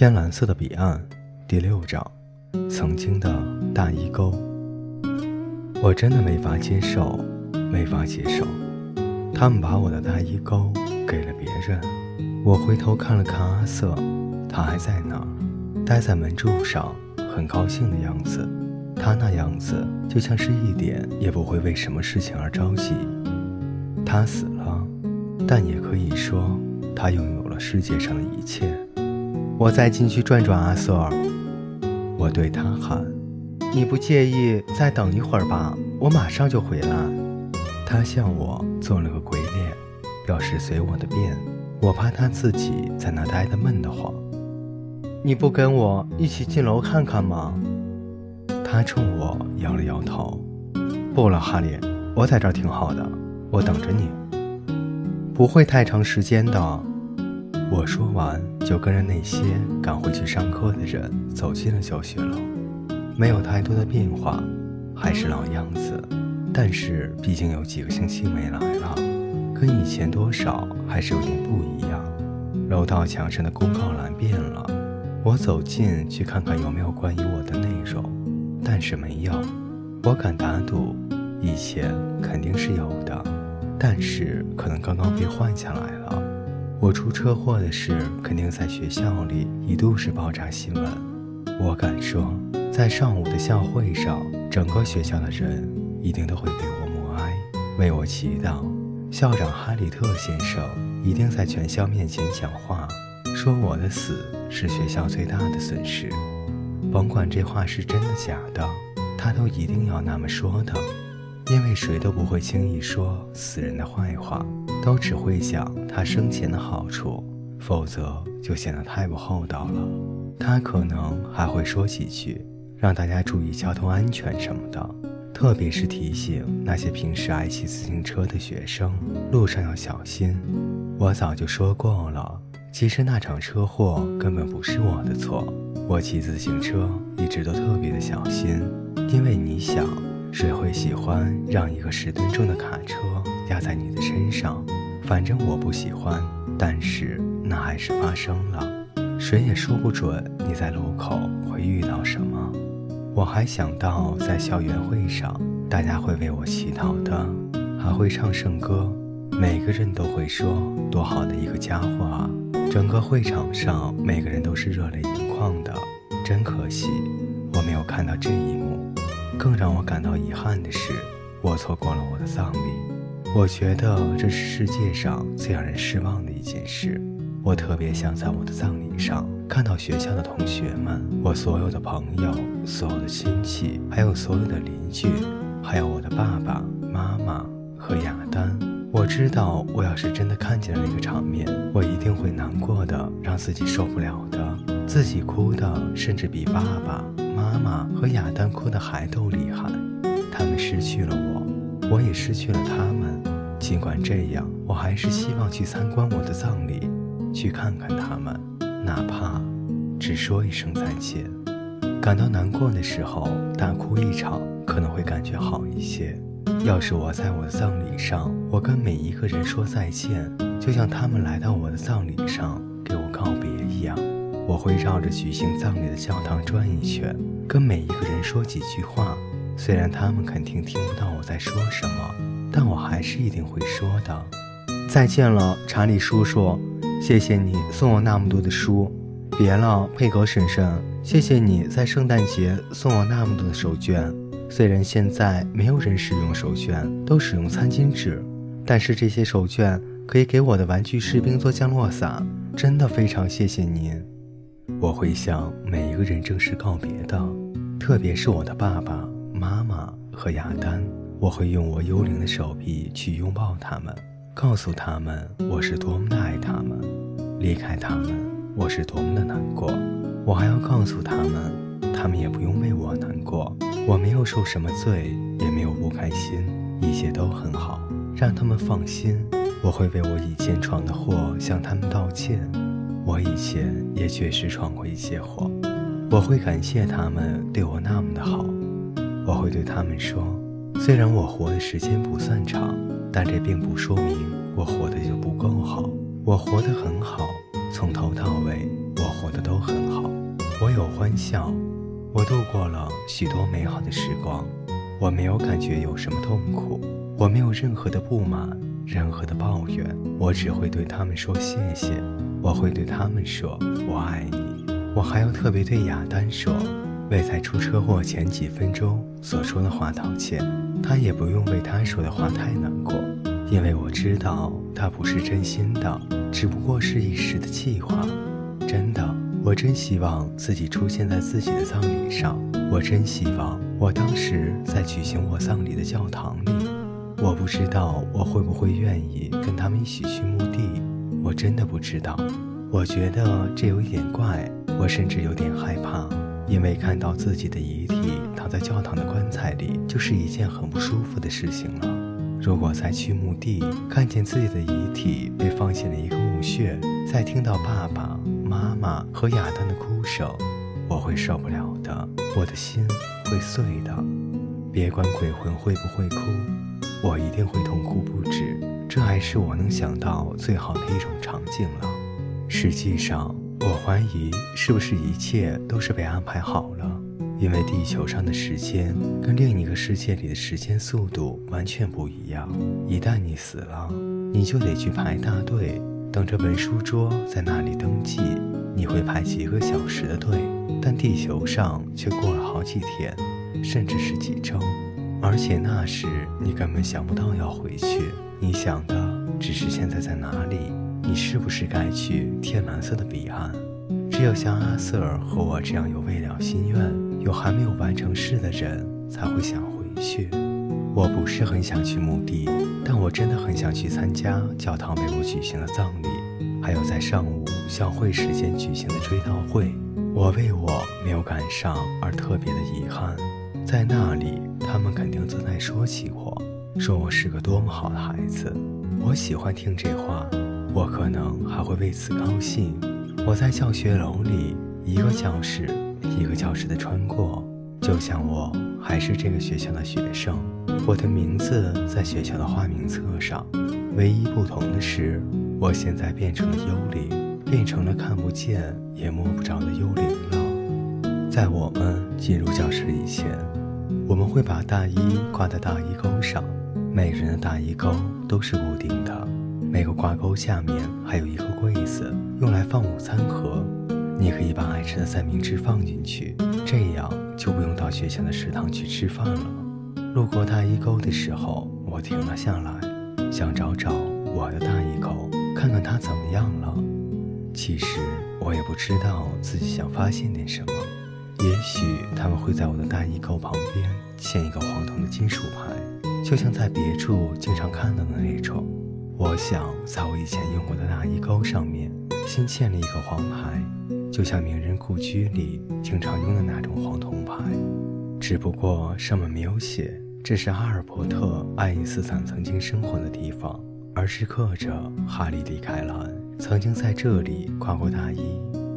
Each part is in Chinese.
天蓝色的彼岸，第六章，曾经的大衣沟。我真的没法接受，没法接受，他们把我的大衣沟给了别人。我回头看了看阿瑟，他还在那儿，待在门柱上，很高兴的样子。他那样子就像是一点也不会为什么事情而着急。他死了，但也可以说，他拥有了世界上的一切。我再进去转转，阿瑟尔。我对他喊：“你不介意再等一会儿吧？我马上就回来。”他向我做了个鬼脸，表示随我的便。我怕他自己在那待得闷得慌。你不跟我一起进楼看看吗？他冲我摇了摇头。不了，哈利，我在这儿挺好的，我等着你。不会太长时间的。我说完，就跟着那些赶回去上课的人走进了教学楼。没有太多的变化，还是老样子。但是毕竟有几个星期没来了，跟以前多少还是有点不一样。楼道墙上的公告栏变了，我走近去看看有没有关于我的内容，但是没有。我敢打赌，以前肯定是有的，但是可能刚刚被换下来了。我出车祸的事肯定在学校里一度是爆炸新闻。我敢说，在上午的校会上，整个学校的人一定都会给我默哀，为我祈祷。校长哈里特先生一定在全校面前讲话，说我的死是学校最大的损失。甭管这话是真的假的，他都一定要那么说的。因为谁都不会轻易说死人的坏话，都只会讲他生前的好处，否则就显得太不厚道了。他可能还会说几句，让大家注意交通安全什么的，特别是提醒那些平时爱骑自行车的学生，路上要小心。我早就说过了，其实那场车祸根本不是我的错，我骑自行车一直都特别的小心，因为你想。谁会喜欢让一个十吨重的卡车压在你的身上？反正我不喜欢，但是那还是发生了。谁也说不准你在路口会遇到什么。我还想到在校园会上，大家会为我祈祷的，还会唱圣歌，每个人都会说多好的一个家伙啊！整个会场上每个人都是热泪盈眶的，真可惜我没有看到这一幕。更让我感到遗憾的是，我错过了我的葬礼。我觉得这是世界上最让人失望的一件事。我特别想在我的葬礼上看到学校的同学们，我所有的朋友、所有的亲戚，还有所有的邻居，还有我的爸爸妈妈和亚丹。我知道，我要是真的看见了那个场面，我一定会难过的，让自己受不了的，自己哭的，甚至比爸爸。妈妈和亚丹哭的还都厉害，他们失去了我，我也失去了他们。尽管这样，我还是希望去参观我的葬礼，去看看他们，哪怕只说一声再见。感到难过的时候，大哭一场可能会感觉好一些。要是我在我的葬礼上，我跟每一个人说再见，就像他们来到我的葬礼上给我告别一样。我会绕着举行葬礼的教堂转一圈，跟每一个人说几句话。虽然他们肯定听不到我在说什么，但我还是一定会说的。再见了，查理叔叔，谢谢你送我那么多的书。别了，佩格婶婶，谢谢你在圣诞节送我那么多的手绢。虽然现在没有人使用手绢，都使用餐巾纸，但是这些手绢可以给我的玩具士兵做降落伞。真的非常谢谢您。我会向每一个人正式告别的，特别是我的爸爸妈妈和亚丹。我会用我幽灵的手臂去拥抱他们，告诉他们我是多么的爱他们。离开他们，我是多么的难过。我还要告诉他们，他们也不用为我难过。我没有受什么罪，也没有不开心，一切都很好，让他们放心。我会为我以前闯的祸向他们道歉。我以前也确实闯过一些祸，我会感谢他们对我那么的好。我会对他们说，虽然我活的时间不算长，但这并不说明我活的就不够好。我活得很好，从头到尾我活得都很好。我有欢笑，我度过了许多美好的时光。我没有感觉有什么痛苦，我没有任何的不满，任何的抱怨。我只会对他们说谢谢，我会对他们说我爱你。我还要特别对亚丹说，为在出车祸前几分钟所说的话道歉。他也不用为他说的话太难过，因为我知道他不是真心的，只不过是一时的气话。真的，我真希望自己出现在自己的葬礼上。我真希望。我当时在举行我葬礼的教堂里，我不知道我会不会愿意跟他们一起去墓地，我真的不知道。我觉得这有一点怪，我甚至有点害怕，因为看到自己的遗体在教堂的棺材里，就是一件很不舒服的事情了。如果再去墓地，看见自己的遗体被放进了一个墓穴，再听到爸爸妈妈和亚当的哭声，我会受不了的，我的心。会碎的，别管鬼魂会不会哭，我一定会痛哭不止。这还是我能想到最好的一种场景了。实际上，我怀疑是不是一切都是被安排好了，因为地球上的时间跟另一个世界里的时间速度完全不一样。一旦你死了，你就得去排大队，等着文书桌在那里登记。你会排几个小时的队，但地球上却过了好几天，甚至是几周，而且那时你根本想不到要回去，你想的只是现在在哪里，你是不是该去天蓝色的彼岸？只有像阿瑟尔和我这样有未了心愿、有还没有完成事的人才会想回去。我不是很想去墓地，但我真的很想去参加教堂为我举行的葬礼，还有在上午。小会时间举行的追悼会，我为我没有赶上而特别的遗憾。在那里，他们肯定正在说起我，说我是个多么好的孩子。我喜欢听这话，我可能还会为此高兴。我在教学楼里，一个教室一个教室的穿过，就像我还是这个学校的学生。我的名字在学校的花名册上，唯一不同的是，我现在变成了幽灵。变成了看不见也摸不着的幽灵了。在我们进入教室以前，我们会把大衣挂在大衣钩上。每人的大衣钩都是固定的，每个挂钩下面还有一个柜子，用来放午餐盒。你可以把爱吃的三明治放进去，这样就不用到学校的食堂去吃饭了。路过大衣钩的时候，我停了下来，想找找我的大衣钩，看看它怎么样了。其实我也不知道自己想发现点什么，也许他们会在我的大衣钩旁边嵌一个黄铜的金属牌，就像在别处经常看到的那种。我想在我以前用过的大衣钩上面新嵌了一个黄牌，就像名人故居里经常用的那种黄铜牌，只不过上面没有写这是阿尔伯特·爱因斯坦曾经生活的地方，而是刻着哈利·迪凯兰。曾经在这里挂过大衣，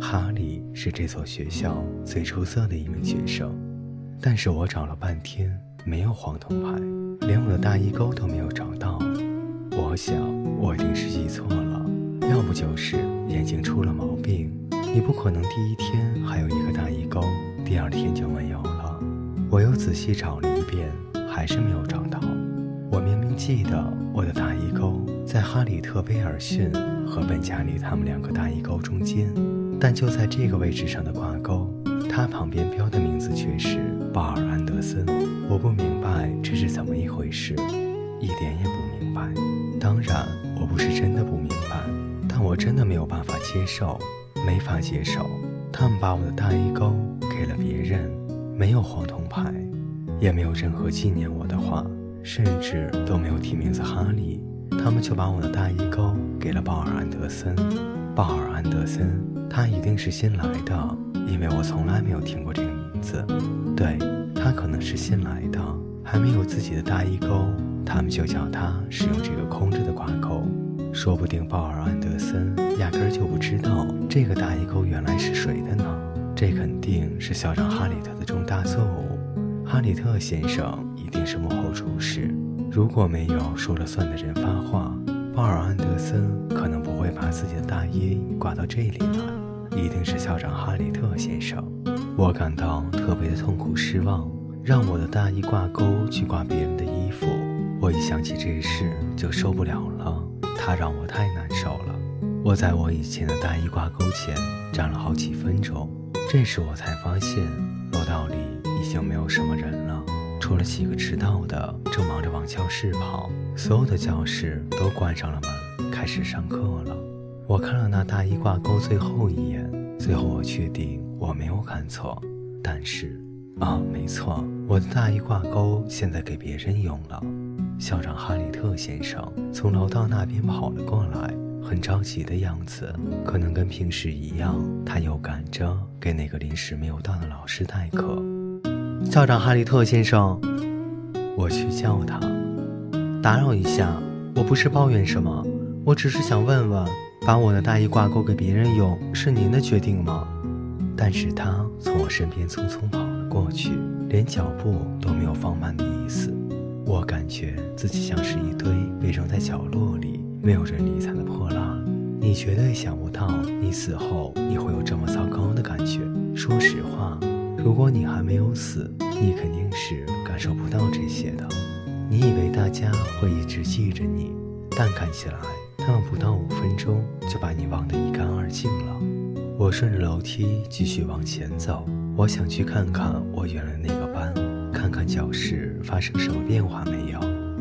哈利是这所学校最出色的一名学生。但是我找了半天，没有黄铜牌，连我的大衣钩都没有找到。我想我一定是记错了，要不就是眼睛出了毛病。你不可能第一天还有一个大衣钩，第二天就没有了。我又仔细找了一遍，还是没有找到。我明明记得我的大衣钩在哈里特威尔逊。和本加里他们两个大衣钩中间，但就在这个位置上的挂钩，它旁边标的名字却是鲍尔安德森。我不明白这是怎么一回事，一点也不明白。当然，我不是真的不明白，但我真的没有办法接受，没法接受。他们把我的大衣钩给了别人，没有黄铜牌，也没有任何纪念我的话，甚至都没有提名字哈利。他们就把我的大衣钩给了鲍尔安德森。鲍尔安德森，他一定是新来的，因为我从来没有听过这个名字。对他可能是新来的，还没有自己的大衣钩，他们就叫他使用这个空着的挂钩。说不定鲍尔安德森压根儿就不知道这个大衣钩原来是谁的呢？这肯定是校长哈里特的重大错误。哈里特先生一定是幕后主使。如果没有说了算的人发话，鲍尔安德森可能不会把自己的大衣挂到这里来。一定是校长哈里特先生。我感到特别的痛苦失望，让我的大衣挂钩去挂别人的衣服。我一想起这事就受不了了，他让我太难受了。我在我以前的大衣挂钩前站了好几分钟，这时我才发现楼道里已经没有什么人了，除了几个迟到的正忙着往教室跑。所有的教室都关上了门，开始上课了。我看了那大衣挂钩最后一眼，最后我确定我没有看错。但是，啊，没错，我的大衣挂钩现在给别人用了。校长哈里特先生从楼道那边跑了过来，很着急的样子，可能跟平时一样，他又赶着给那个临时没有到的老师代课。校长哈里特先生，我去叫他。打扰一下，我不是抱怨什么，我只是想问问，把我的大衣挂钩给别人用是您的决定吗？但是他从我身边匆匆跑了过去，连脚步都没有放慢的意思。我感觉自己像是一堆被扔在角落里、没有人理睬的破烂。你绝对想不到，你死后你会有这么糟糕的感觉。说实话，如果你还没有死，你肯定是感受不到这些的。你以为大家会一直记着你，但看起来他们不到五分钟就把你忘得一干二净了。我顺着楼梯继续往前走，我想去看看我原来那个，看看教室发生什么变化没有。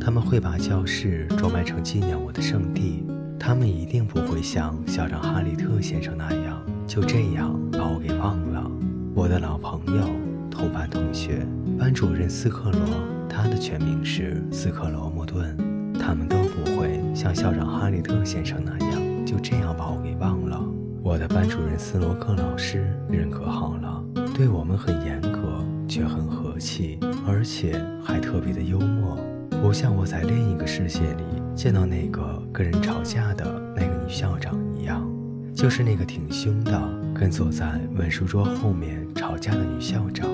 他们会把教室装扮成纪念我的圣地，他们一定不会像校长哈里特先生那样就这样把我给忘了。我的老朋友、同班同学、班主任斯克罗。他的全名是斯克罗莫顿，他们都不会像校长哈里特先生那样就这样把我给忘了。我的班主任斯罗克老师人可好了，对我们很严格，却很和气，而且还特别的幽默，不像我在另一个世界里见到那个跟人吵架的那个女校长一样，就是那个挺凶的，跟坐在文书桌后面吵架的女校长。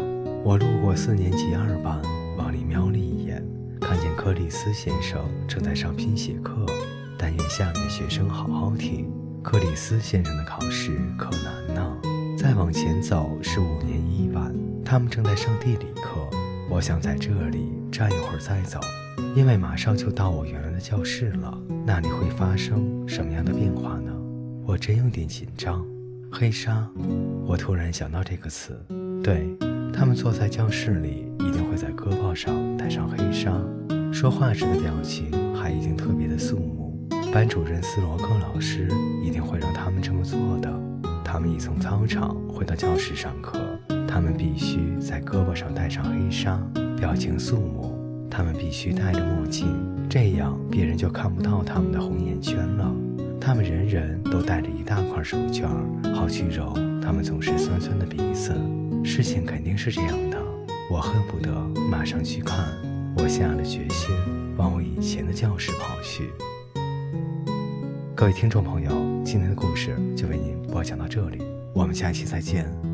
我路过四年级二班。往里瞄了一眼，看见克里斯先生正在上拼写课。但愿下面学生好好听，克里斯先生的考试可难呢。再往前走是五年一，他们正在上地理课。我想在这里站一会儿再走，因为马上就到我原来的教室了。那里会发生什么样的变化呢？我真有点紧张。黑纱，我突然想到这个词。对。他们坐在教室里，一定会在胳膊上戴上黑纱，说话时的表情还一定特别的肃穆。班主任斯罗克老师一定会让他们这么做的。他们已从操场回到教室上课，他们必须在胳膊上戴上黑纱，表情肃穆。他们必须戴着墨镜，这样别人就看不到他们的红眼圈了。他们人人都带着一大块手绢，好去揉他们总是酸酸的鼻子。事情肯定是这样的，我恨不得马上去看。我下了决心，往我以前的教室跑去。各位听众朋友，今天的故事就为您播讲到这里，我们下期再见。